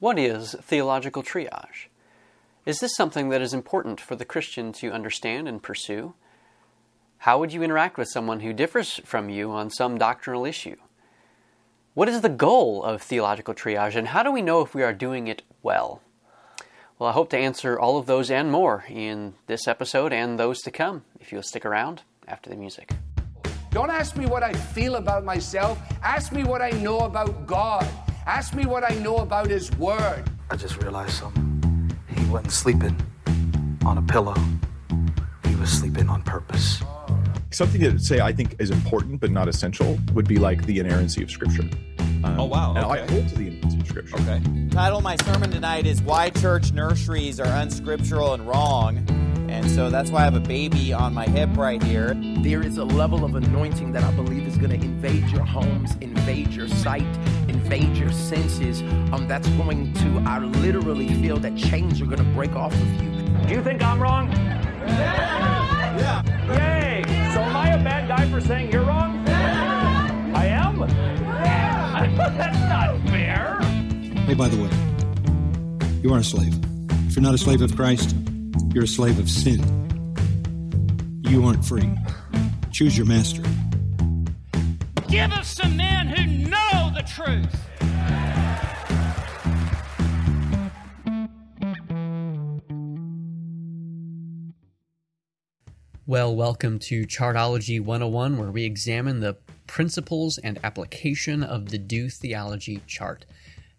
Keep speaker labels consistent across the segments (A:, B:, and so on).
A: What is theological triage? Is this something that is important for the Christian to understand and pursue? How would you interact with someone who differs from you on some doctrinal issue? What is the goal of theological triage, and how do we know if we are doing it well? Well, I hope to answer all of those and more in this episode and those to come, if you'll stick around after the music.
B: Don't ask me what I feel about myself, ask me what I know about God. Ask me what I know about His Word.
C: I just realized something. He wasn't sleeping on a pillow, he was sleeping on purpose.
D: Something to say I think is important but not essential would be like the inerrancy of Scripture.
E: Um, oh wow!
D: And
E: okay.
D: I hold to the inerrancy of Scripture.
E: Okay.
F: Title of my sermon tonight is "Why Church Nurseries Are Unscriptural and Wrong," and so that's why I have a baby on my hip right here.
G: There is a level of anointing that I believe is going to invade your homes, invade your sight, invade your senses. Um, that's going to, I literally feel that chains are going to break off of you.
H: Do you think I'm wrong?
E: Yeah.
H: yeah. Yay! So am I a bad guy for saying you're wrong?
E: Yeah.
H: I am? Yeah. That's not fair.
I: Hey, by the way, you are a slave. If you're not a slave of Christ, you're a slave of sin. You aren't free. Choose your master.
J: Give us some men who know the truth.
A: Well, welcome to Chartology 101, where we examine the principles and application of the Do Theology chart.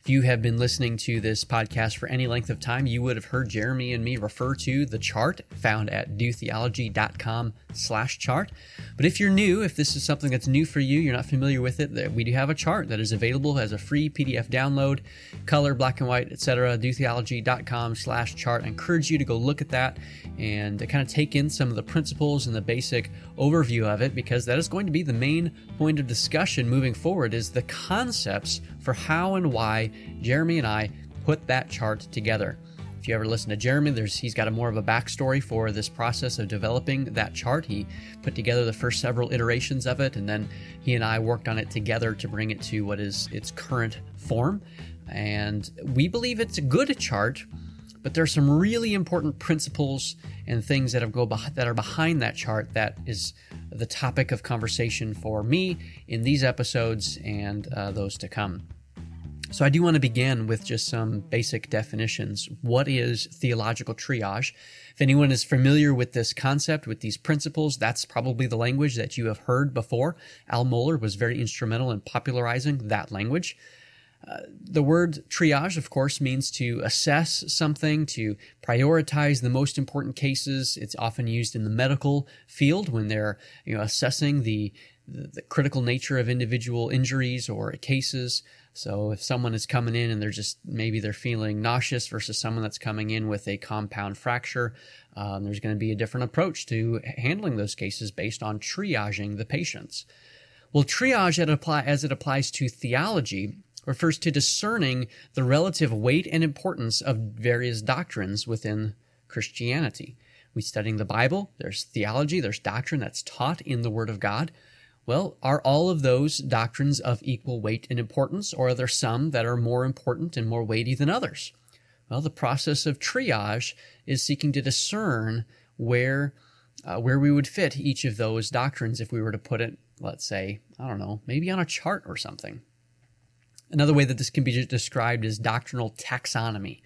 A: If you have been listening to this podcast for any length of time, you would have heard Jeremy and me refer to the chart found at dotheology.com slash chart. But if you're new, if this is something that's new for you, you're not familiar with it, that we do have a chart that is available as a free PDF download, color, black and white, etc. dotheology.com slash chart. I encourage you to go look at that and kind of take in some of the principles and the basic overview of it because that is going to be the main point of discussion moving forward is the concepts for how and why Jeremy and I put that chart together. If you ever listen to Jeremy, there's he's got a more of a backstory for this process of developing that chart. He put together the first several iterations of it, and then he and I worked on it together to bring it to what is its current form. And we believe it's a good chart, but there are some really important principles and things that have go that are behind that chart that is the topic of conversation for me in these episodes and uh, those to come. So, I do want to begin with just some basic definitions. What is theological triage? If anyone is familiar with this concept, with these principles, that's probably the language that you have heard before. Al Mohler was very instrumental in popularizing that language. The word triage, of course, means to assess something, to prioritize the most important cases. It's often used in the medical field when they're you know, assessing the, the, the critical nature of individual injuries or cases. So if someone is coming in and they're just maybe they're feeling nauseous versus someone that's coming in with a compound fracture, um, there's going to be a different approach to handling those cases based on triaging the patients. Well, triage as it applies to theology refers to discerning the relative weight and importance of various doctrines within Christianity. We studying the Bible, there's theology, there's doctrine that's taught in the Word of God. Well, are all of those doctrines of equal weight and importance, or are there some that are more important and more weighty than others? Well, the process of triage is seeking to discern where uh, where we would fit each of those doctrines if we were to put it, let's say, I don't know, maybe on a chart or something. Another way that this can be described is doctrinal taxonomy.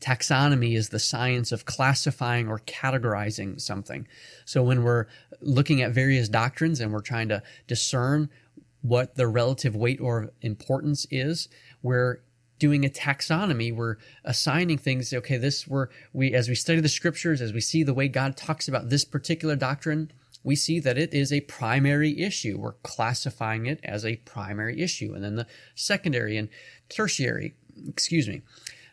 A: Taxonomy is the science of classifying or categorizing something. So when we're looking at various doctrines and we're trying to discern what the relative weight or importance is, we're doing a taxonomy. We're assigning things. Okay, this we're we as we study the scriptures, as we see the way God talks about this particular doctrine, we see that it is a primary issue. We're classifying it as a primary issue, and then the secondary and tertiary, excuse me,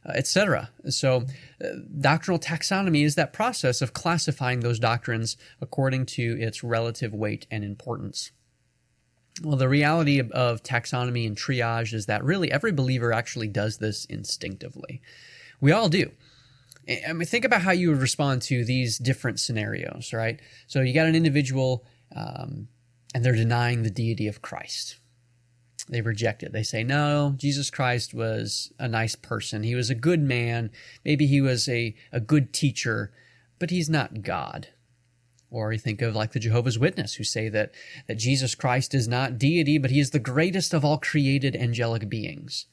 A: uh, etc. So, uh, doctrinal taxonomy is that process of classifying those doctrines according to its relative weight and importance. Well, the reality of, of taxonomy and triage is that really every believer actually does this instinctively. We all do. I mean, think about how you would respond to these different scenarios, right? So you got an individual, um, and they're denying the deity of Christ. they reject it. They say, no, Jesus Christ was a nice person. He was a good man. Maybe he was a, a good teacher, but he's not God. Or you think of like the Jehovah's Witness who say that, that Jesus Christ is not deity, but he is the greatest of all created angelic beings.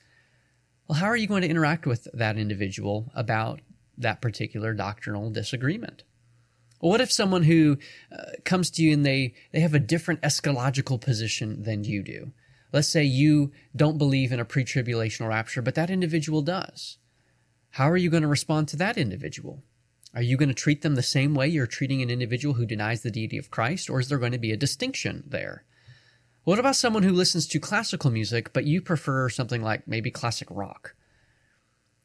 A: Well, how are you going to interact with that individual about that particular doctrinal disagreement? What if someone who uh, comes to you and they, they have a different eschatological position than you do? Let's say you don't believe in a pre tribulational rapture, but that individual does. How are you going to respond to that individual? Are you going to treat them the same way you're treating an individual who denies the deity of Christ, or is there going to be a distinction there? What about someone who listens to classical music, but you prefer something like maybe classic rock?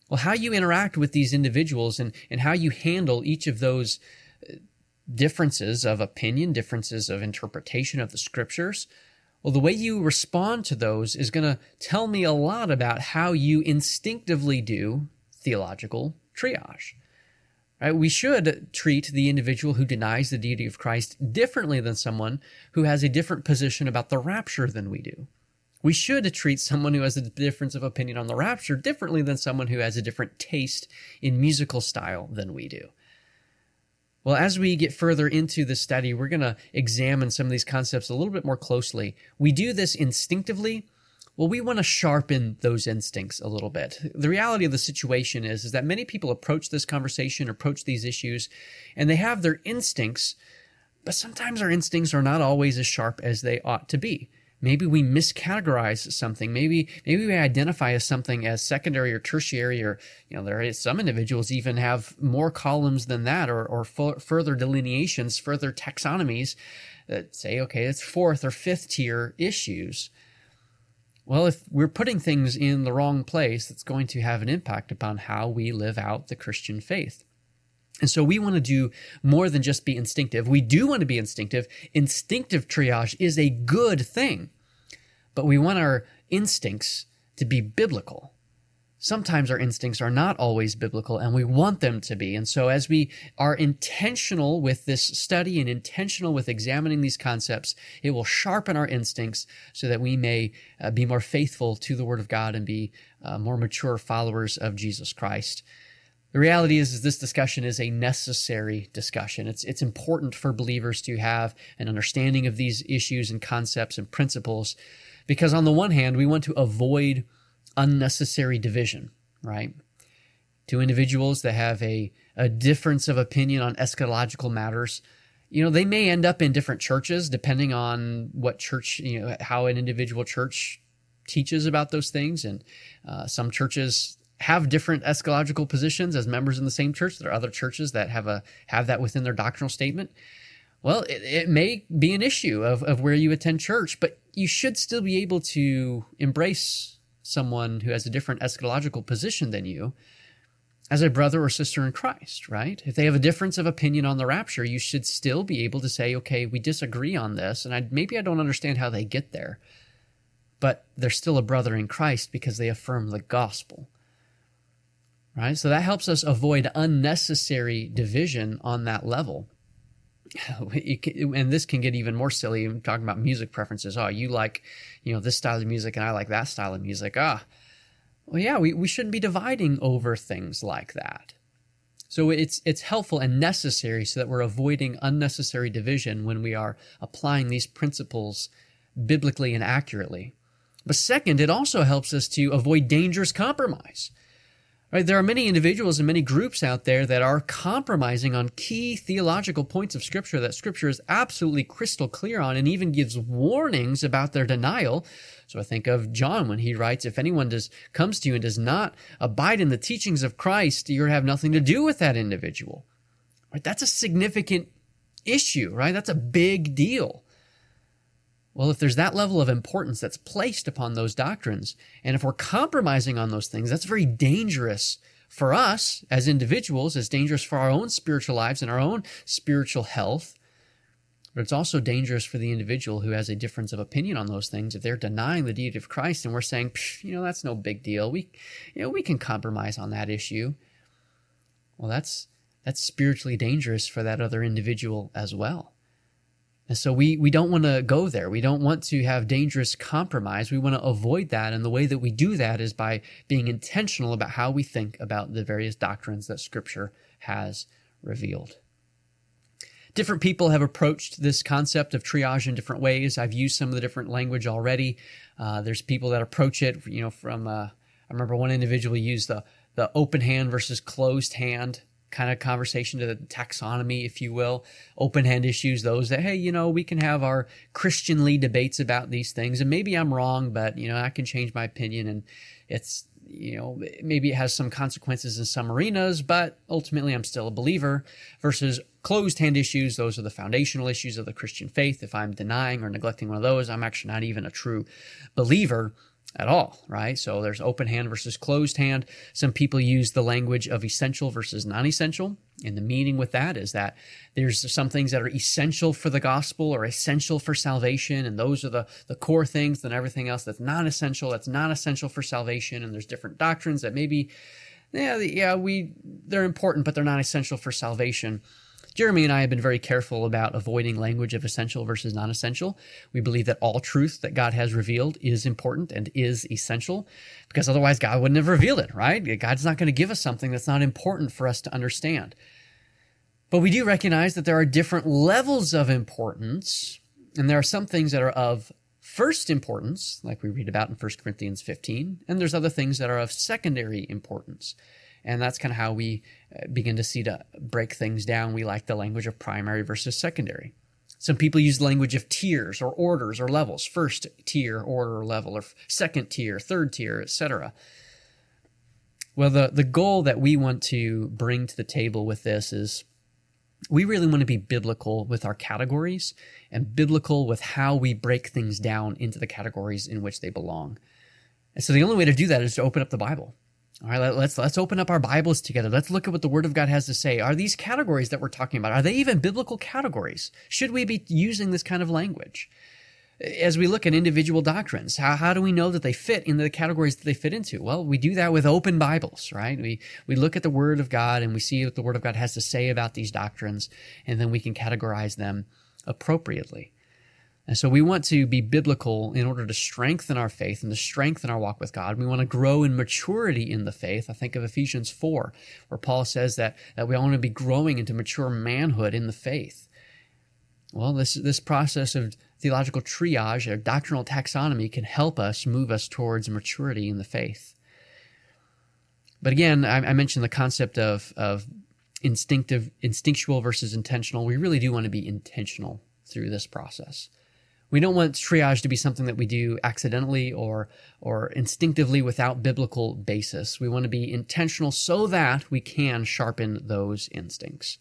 A: Well, how you interact with these individuals and, and how you handle each of those uh, differences of opinion, differences of interpretation of the scriptures, well, the way you respond to those is going to tell me a lot about how you instinctively do theological triage. Right? We should treat the individual who denies the deity of Christ differently than someone who has a different position about the rapture than we do. We should treat someone who has a difference of opinion on the rapture differently than someone who has a different taste in musical style than we do. Well, as we get further into the study, we're going to examine some of these concepts a little bit more closely. We do this instinctively well, we want to sharpen those instincts a little bit. The reality of the situation is, is that many people approach this conversation, approach these issues, and they have their instincts, but sometimes our instincts are not always as sharp as they ought to be. Maybe we miscategorize something. Maybe maybe we identify as something as secondary or tertiary, or you know, there is some individuals even have more columns than that, or or further delineations, further taxonomies that say, okay, it's fourth or fifth tier issues. Well, if we're putting things in the wrong place, it's going to have an impact upon how we live out the Christian faith. And so we want to do more than just be instinctive. We do want to be instinctive. Instinctive triage is a good thing, but we want our instincts to be biblical sometimes our instincts are not always biblical and we want them to be. And so, as we are intentional with this study and intentional with examining these concepts, it will sharpen our instincts so that we may uh, be more faithful to the Word of God and be uh, more mature followers of Jesus Christ. The reality is, is this discussion is a necessary discussion. It's, it's important for believers to have an understanding of these issues and concepts and principles because, on the one hand, we want to avoid unnecessary division, right? Two individuals that have a, a difference of opinion on eschatological matters, you know, they may end up in different churches depending on what church, you know, how an individual church teaches about those things. And uh, some churches have different eschatological positions as members in the same church. There are other churches that have a have that within their doctrinal statement. Well, it, it may be an issue of, of where you attend church, but you should still be able to embrace someone who has a different eschatological position than you as a brother or sister in Christ, right? If they have a difference of opinion on the rapture, you should still be able to say, okay, we disagree on this, and I, maybe I don't understand how they get there, but they're still a brother in Christ because they affirm the gospel, right? So that helps us avoid unnecessary division on that level. and this can get even more silly. I'm talking about music preferences. Oh, you like, you know, this style of music, and I like that style of music. Ah, well, yeah, we, we shouldn't be dividing over things like that. So it's it's helpful and necessary so that we're avoiding unnecessary division when we are applying these principles biblically and accurately. But second, it also helps us to avoid dangerous compromise. Right, there are many individuals and many groups out there that are compromising on key theological points of Scripture that Scripture is absolutely crystal clear on and even gives warnings about their denial. So I think of John when he writes, If anyone does, comes to you and does not abide in the teachings of Christ, you have nothing to do with that individual. Right, that's a significant issue, right? That's a big deal. Well, if there's that level of importance that's placed upon those doctrines, and if we're compromising on those things, that's very dangerous for us as individuals, it's dangerous for our own spiritual lives and our own spiritual health. But it's also dangerous for the individual who has a difference of opinion on those things. If they're denying the deity of Christ and we're saying, you know, that's no big deal. We, you know, we can compromise on that issue. Well, that's that's spiritually dangerous for that other individual as well. And so we, we don't want to go there. We don't want to have dangerous compromise. We want to avoid that. And the way that we do that is by being intentional about how we think about the various doctrines that Scripture has revealed. Different people have approached this concept of triage in different ways. I've used some of the different language already. Uh, there's people that approach it, you know, from, uh, I remember one individual used the, the open hand versus closed hand kind of conversation to the taxonomy, if you will, open hand issues, those that, hey, you know, we can have our Christianly debates about these things. And maybe I'm wrong, but, you know, I can change my opinion. And it's, you know, maybe it has some consequences in some arenas, but ultimately I'm still a believer versus closed hand issues. Those are the foundational issues of the Christian faith. If I'm denying or neglecting one of those, I'm actually not even a true believer at all, right? So there's open hand versus closed hand. Some people use the language of essential versus non essential. And the meaning with that is that there's some things that are essential for the gospel or essential for salvation. And those are the, the core things. Then everything else that's non essential, that's not essential for salvation. And there's different doctrines that maybe, yeah, yeah, we, they're important, but they're not essential for salvation. Jeremy and I have been very careful about avoiding language of essential versus non essential. We believe that all truth that God has revealed is important and is essential because otherwise God wouldn't have revealed it, right? God's not going to give us something that's not important for us to understand. But we do recognize that there are different levels of importance, and there are some things that are of first importance, like we read about in 1 Corinthians 15, and there's other things that are of secondary importance. And that's kind of how we uh, begin to see to break things down. We like the language of primary versus secondary. Some people use the language of tiers or orders or levels, first tier, order, or level, or second tier, third tier, etc. Well, the, the goal that we want to bring to the table with this is we really want to be biblical with our categories and biblical with how we break things down into the categories in which they belong. And so the only way to do that is to open up the Bible. All right, let's let's open up our Bibles together. Let's look at what the Word of God has to say. Are these categories that we're talking about are they even biblical categories? Should we be using this kind of language? As we look at individual doctrines, how, how do we know that they fit into the categories that they fit into? Well, we do that with open Bibles, right? We we look at the Word of God and we see what the Word of God has to say about these doctrines, and then we can categorize them appropriately. And so we want to be biblical in order to strengthen our faith and to strengthen our walk with God. We want to grow in maturity in the faith. I think of Ephesians 4, where Paul says that, that we all want to be growing into mature manhood in the faith. Well, this, this process of theological triage or doctrinal taxonomy can help us move us towards maturity in the faith. But again, I, I mentioned the concept of, of instinctive, instinctual versus intentional. We really do want to be intentional through this process. We don't want triage to be something that we do accidentally or or instinctively without biblical basis. We want to be intentional so that we can sharpen those instincts.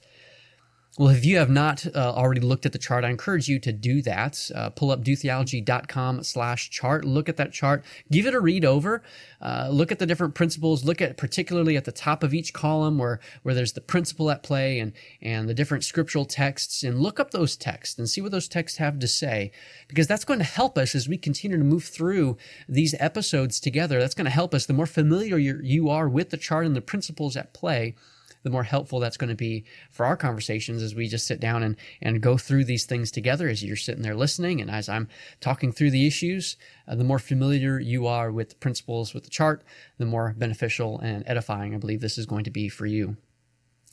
A: Well, if you have not uh, already looked at the chart, I encourage you to do that. Uh, pull up dotheology.com slash chart. Look at that chart. Give it a read over. Uh, look at the different principles. Look at particularly at the top of each column where, where there's the principle at play and, and the different scriptural texts and look up those texts and see what those texts have to say because that's going to help us as we continue to move through these episodes together. That's going to help us. The more familiar you are with the chart and the principles at play, the more helpful that's going to be for our conversations as we just sit down and, and go through these things together as you're sitting there listening. And as I'm talking through the issues, uh, the more familiar you are with the principles, with the chart, the more beneficial and edifying I believe this is going to be for you.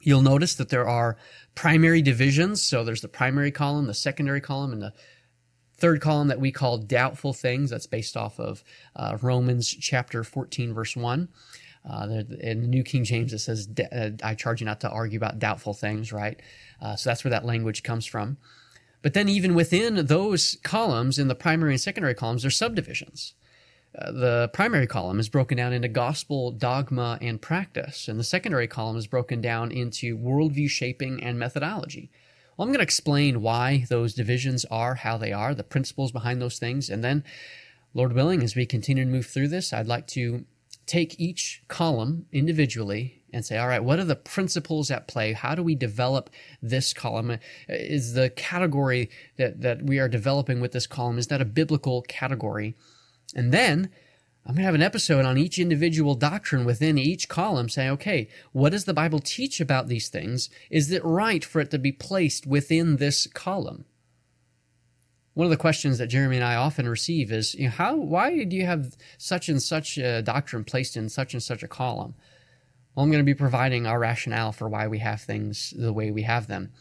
A: You'll notice that there are primary divisions. So there's the primary column, the secondary column, and the third column that we call doubtful things. That's based off of uh, Romans chapter 14, verse 1. Uh, in the New King James, it says, uh, I charge you not to argue about doubtful things, right? Uh, so that's where that language comes from. But then, even within those columns, in the primary and secondary columns, there's subdivisions. Uh, the primary column is broken down into gospel, dogma, and practice, and the secondary column is broken down into worldview shaping and methodology. Well, I'm going to explain why those divisions are how they are, the principles behind those things, and then, Lord willing, as we continue to move through this, I'd like to take each column individually and say, all right, what are the principles at play? How do we develop this column? Uh, is the category that, that we are developing with this column, is that a biblical category? And then I'm going to have an episode on each individual doctrine within each column saying, okay, what does the Bible teach about these things? Is it right for it to be placed within this column? One of the questions that Jeremy and I often receive is, you know, how, why do you have such and such a doctrine placed in such and such a column? Well, I'm going to be providing our rationale for why we have things the way we have them.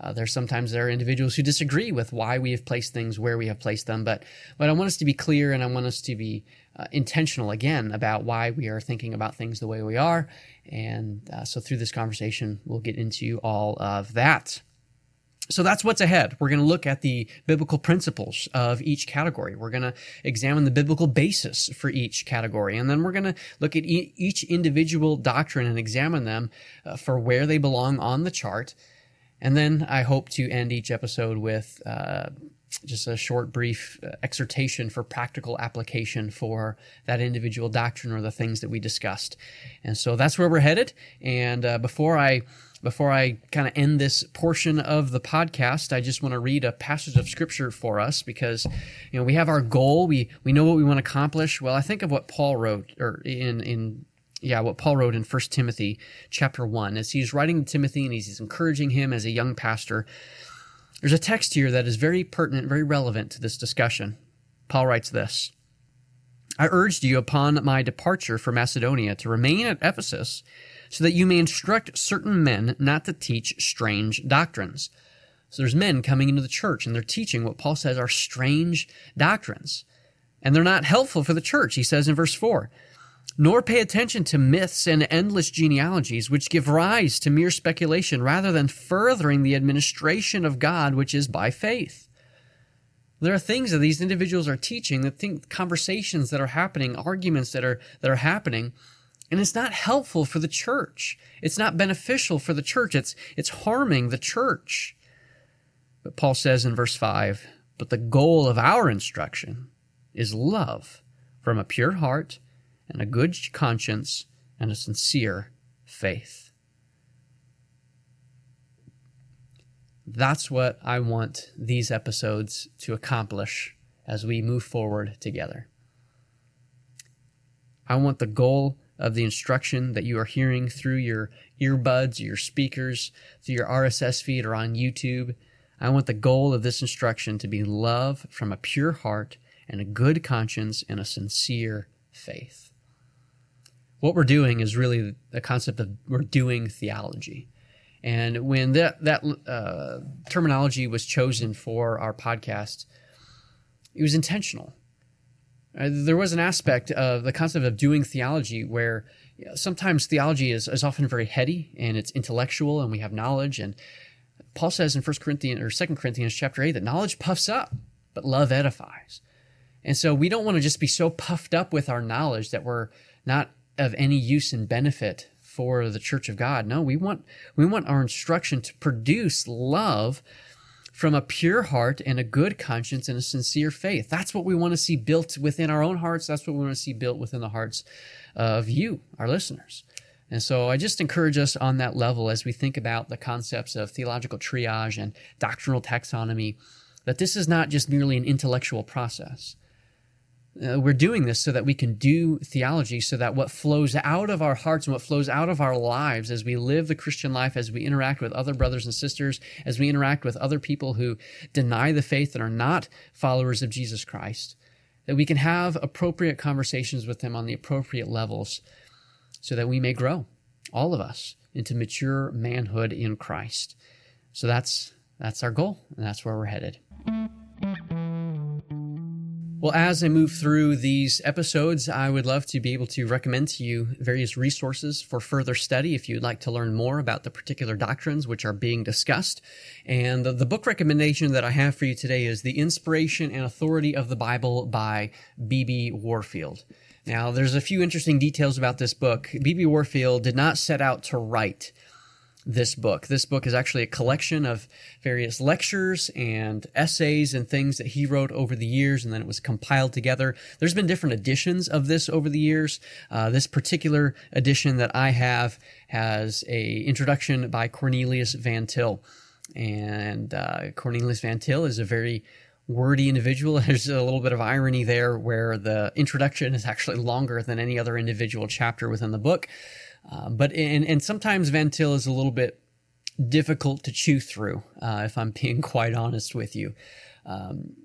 A: Uh, there's sometimes there are individuals who disagree with why we have placed things where we have placed them, but but I want us to be clear and I want us to be uh, intentional again about why we are thinking about things the way we are. And uh, so through this conversation, we'll get into all of that. So that's what's ahead. We're going to look at the biblical principles of each category. We're going to examine the biblical basis for each category. And then we're going to look at e- each individual doctrine and examine them uh, for where they belong on the chart. And then I hope to end each episode with uh, just a short, brief uh, exhortation for practical application for that individual doctrine or the things that we discussed. And so that's where we're headed. And uh, before I before I kind of end this portion of the podcast, I just want to read a passage of scripture for us because you know we have our goal, we we know what we want to accomplish. Well, I think of what Paul wrote or in in yeah, what Paul wrote in 1 Timothy chapter 1 as he's writing to Timothy and he's encouraging him as a young pastor. There's a text here that is very pertinent, very relevant to this discussion. Paul writes this I urged you upon my departure for Macedonia to remain at Ephesus, so that you may instruct certain men not to teach strange doctrines. So there's men coming into the church and they're teaching what Paul says are strange doctrines. And they're not helpful for the church, he says in verse 4 nor pay attention to myths and endless genealogies which give rise to mere speculation rather than furthering the administration of God which is by faith. There are things that these individuals are teaching, that think conversations that are happening, arguments that are that are happening, and it's not helpful for the church. It's not beneficial for the church. It's it's harming the church. But Paul says in verse 5, but the goal of our instruction is love from a pure heart and a good conscience and a sincere faith. That's what I want these episodes to accomplish as we move forward together. I want the goal of the instruction that you are hearing through your earbuds, your speakers, through your RSS feed, or on YouTube. I want the goal of this instruction to be love from a pure heart and a good conscience and a sincere faith what we're doing is really the concept of we're doing theology. And when that that uh, terminology was chosen for our podcast, it was intentional. Uh, there was an aspect of the concept of doing theology where you know, sometimes theology is, is often very heady and it's intellectual and we have knowledge. And Paul says in First Corinthians or Second Corinthians chapter eight that knowledge puffs up, but love edifies. And so we don't want to just be so puffed up with our knowledge that we're not of any use and benefit for the church of God. No, we want we want our instruction to produce love from a pure heart and a good conscience and a sincere faith. That's what we want to see built within our own hearts. That's what we want to see built within the hearts of you, our listeners. And so I just encourage us on that level as we think about the concepts of theological triage and doctrinal taxonomy that this is not just merely an intellectual process uh, we're doing this so that we can do theology so that what flows out of our hearts and what flows out of our lives as we live the Christian life, as we interact with other brothers and sisters, as we interact with other people who deny the faith and are not followers of Jesus Christ, that we can have appropriate conversations with them on the appropriate levels so that we may grow, all of us, into mature manhood in Christ. So that's that's our goal, and that's where we're headed. Well, as I move through these episodes, I would love to be able to recommend to you various resources for further study if you'd like to learn more about the particular doctrines which are being discussed. And the, the book recommendation that I have for you today is The Inspiration and Authority of the Bible by B.B. Warfield. Now, there's a few interesting details about this book. B.B. Warfield did not set out to write this book. This book is actually a collection of various lectures and essays and things that he wrote over the years, and then it was compiled together. There's been different editions of this over the years. Uh, this particular edition that I have has a introduction by Cornelius Van Til, and uh, Cornelius Van Til is a very wordy individual. There's a little bit of irony there where the introduction is actually longer than any other individual chapter within the book. Uh, but and and sometimes Van Til is a little bit difficult to chew through, uh, if I'm being quite honest with you. Um,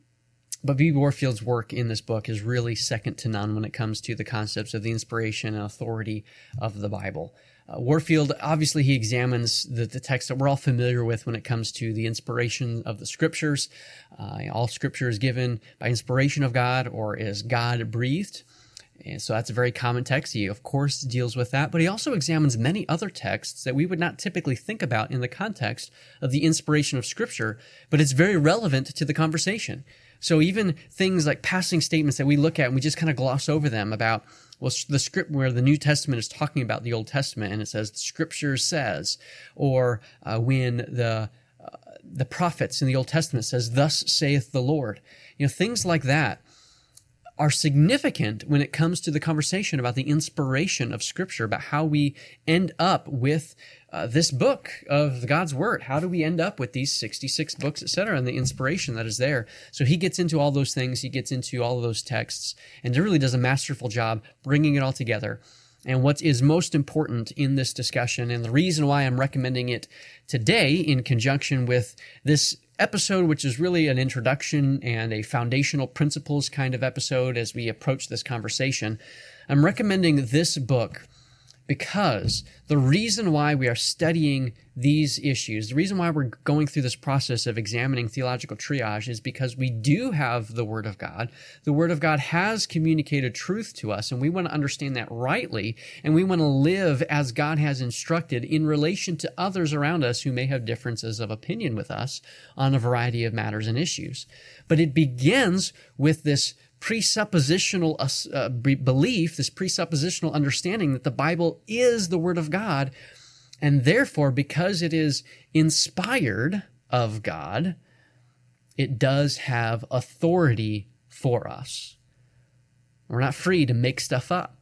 A: but B. Warfield's work in this book is really second to none when it comes to the concepts of the inspiration and authority of the Bible. Uh, Warfield, obviously, he examines the, the text that we're all familiar with when it comes to the inspiration of the scriptures. Uh, all scripture is given by inspiration of God or is God breathed. And so that's a very common text. He, of course, deals with that, but he also examines many other texts that we would not typically think about in the context of the inspiration of Scripture, but it's very relevant to the conversation. So even things like passing statements that we look at and we just kind of gloss over them about, well, the script where the New Testament is talking about the Old Testament and it says, the Scripture says, or uh, when the uh, the prophets in the Old Testament says, "Thus saith the Lord." You know, things like that are significant when it comes to the conversation about the inspiration of Scripture, about how we end up with uh, this book of God's Word. How do we end up with these 66 books, etc., and the inspiration that is there? So he gets into all those things, he gets into all of those texts, and it really does a masterful job bringing it all together. And what is most important in this discussion, and the reason why I'm recommending it today in conjunction with this episode, which is really an introduction and a foundational principles kind of episode as we approach this conversation. I'm recommending this book because the reason why we are studying these issues, the reason why we're going through this process of examining theological triage is because we do have the Word of God. The Word of God has communicated truth to us, and we want to understand that rightly, and we want to live as God has instructed in relation to others around us who may have differences of opinion with us on a variety of matters and issues. But it begins with this presuppositional uh, belief, this presuppositional understanding that the Bible is the Word of God, and therefore, because it is inspired of God, it does have authority for us. We're not free to make stuff up.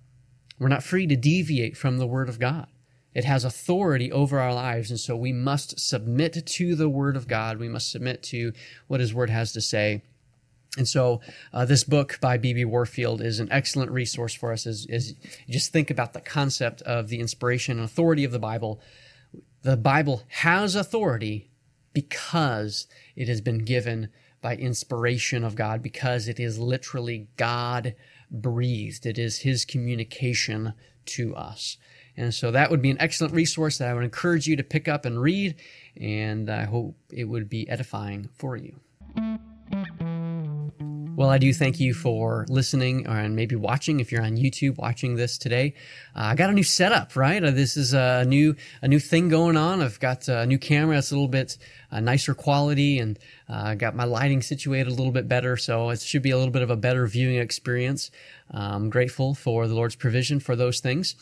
A: We're not free to deviate from the Word of God. It has authority over our lives, and so we must submit to the Word of God. We must submit to what His Word has to say and so, uh, this book by B.B. Warfield is an excellent resource for us as, as just think about the concept of the inspiration and authority of the Bible. The Bible has authority because it has been given by inspiration of God, because it is literally God breathed. It is His communication to us. And so, that would be an excellent resource that I would encourage you to pick up and read, and I hope it would be edifying for you. Well, I do thank you for listening and maybe watching if you're on YouTube watching this today. Uh, I got a new setup, right? Uh, this is a new a new thing going on. I've got a new camera that's a little bit uh, nicer quality and uh, got my lighting situated a little bit better, so it should be a little bit of a better viewing experience. I'm grateful for the Lord's provision for those things.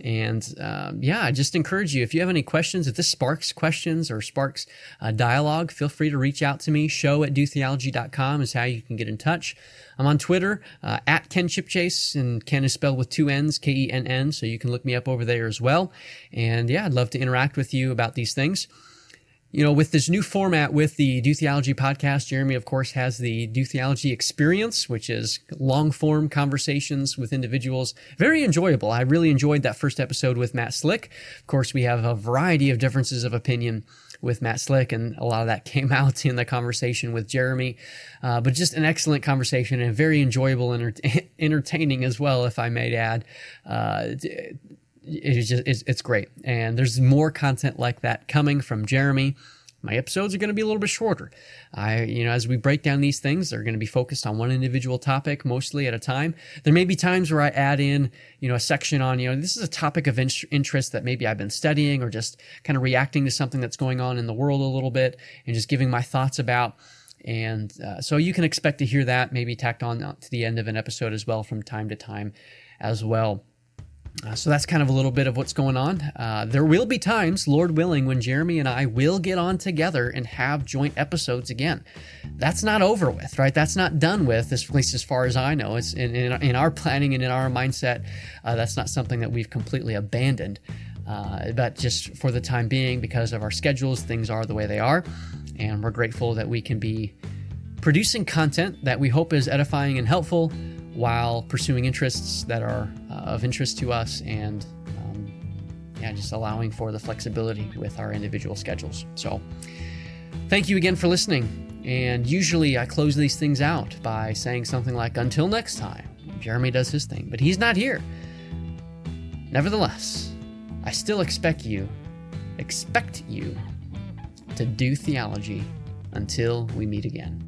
A: And um, yeah, I just encourage you if you have any questions, if this sparks questions or sparks uh, dialogue, feel free to reach out to me. Show at dotheology.com is how you can get in touch. I'm on Twitter uh, at Kenn Chipchase, and Kenn is spelled with two N's, K E N N, so you can look me up over there as well. And yeah, I'd love to interact with you about these things you know, with this new format with the Do Theology podcast, Jeremy, of course, has the Do Theology experience, which is long form conversations with individuals. Very enjoyable. I really enjoyed that first episode with Matt Slick. Of course, we have a variety of differences of opinion with Matt Slick, and a lot of that came out in the conversation with Jeremy. Uh, but just an excellent conversation and very enjoyable and entertaining as well, if I may add. Uh, it's just it's, it's great. And there's more content like that coming from jeremy. My episodes are going to be a little bit shorter. I you know as we break down these things they're going to be focused on one individual topic mostly at a time. There may be times where i add in you know a section on you know this is a topic of in- interest that maybe i've been studying or just kind of reacting to something that's going on in the world a little bit and just giving my thoughts about. And uh, so you can expect to hear that maybe tacked on to the end of an episode as well from time to time as well uh, so that's kind of a little bit of what's going on. Uh, there will be times, Lord willing, when Jeremy and I will get on together and have joint episodes again. That's not over with, right? That's not done with, at least as far as I know. It's in, in, in our planning and in our mindset. Uh, that's not something that we've completely abandoned. Uh, but just for the time being, because of our schedules, things are the way they are, and we're grateful that we can be producing content that we hope is edifying and helpful while pursuing interests that are of interest to us and um, yeah, just allowing for the flexibility with our individual schedules. So, thank you again for listening. And usually I close these things out by saying something like, until next time. Jeremy does his thing, but he's not here. Nevertheless, I still expect you, expect you to do theology until we meet again.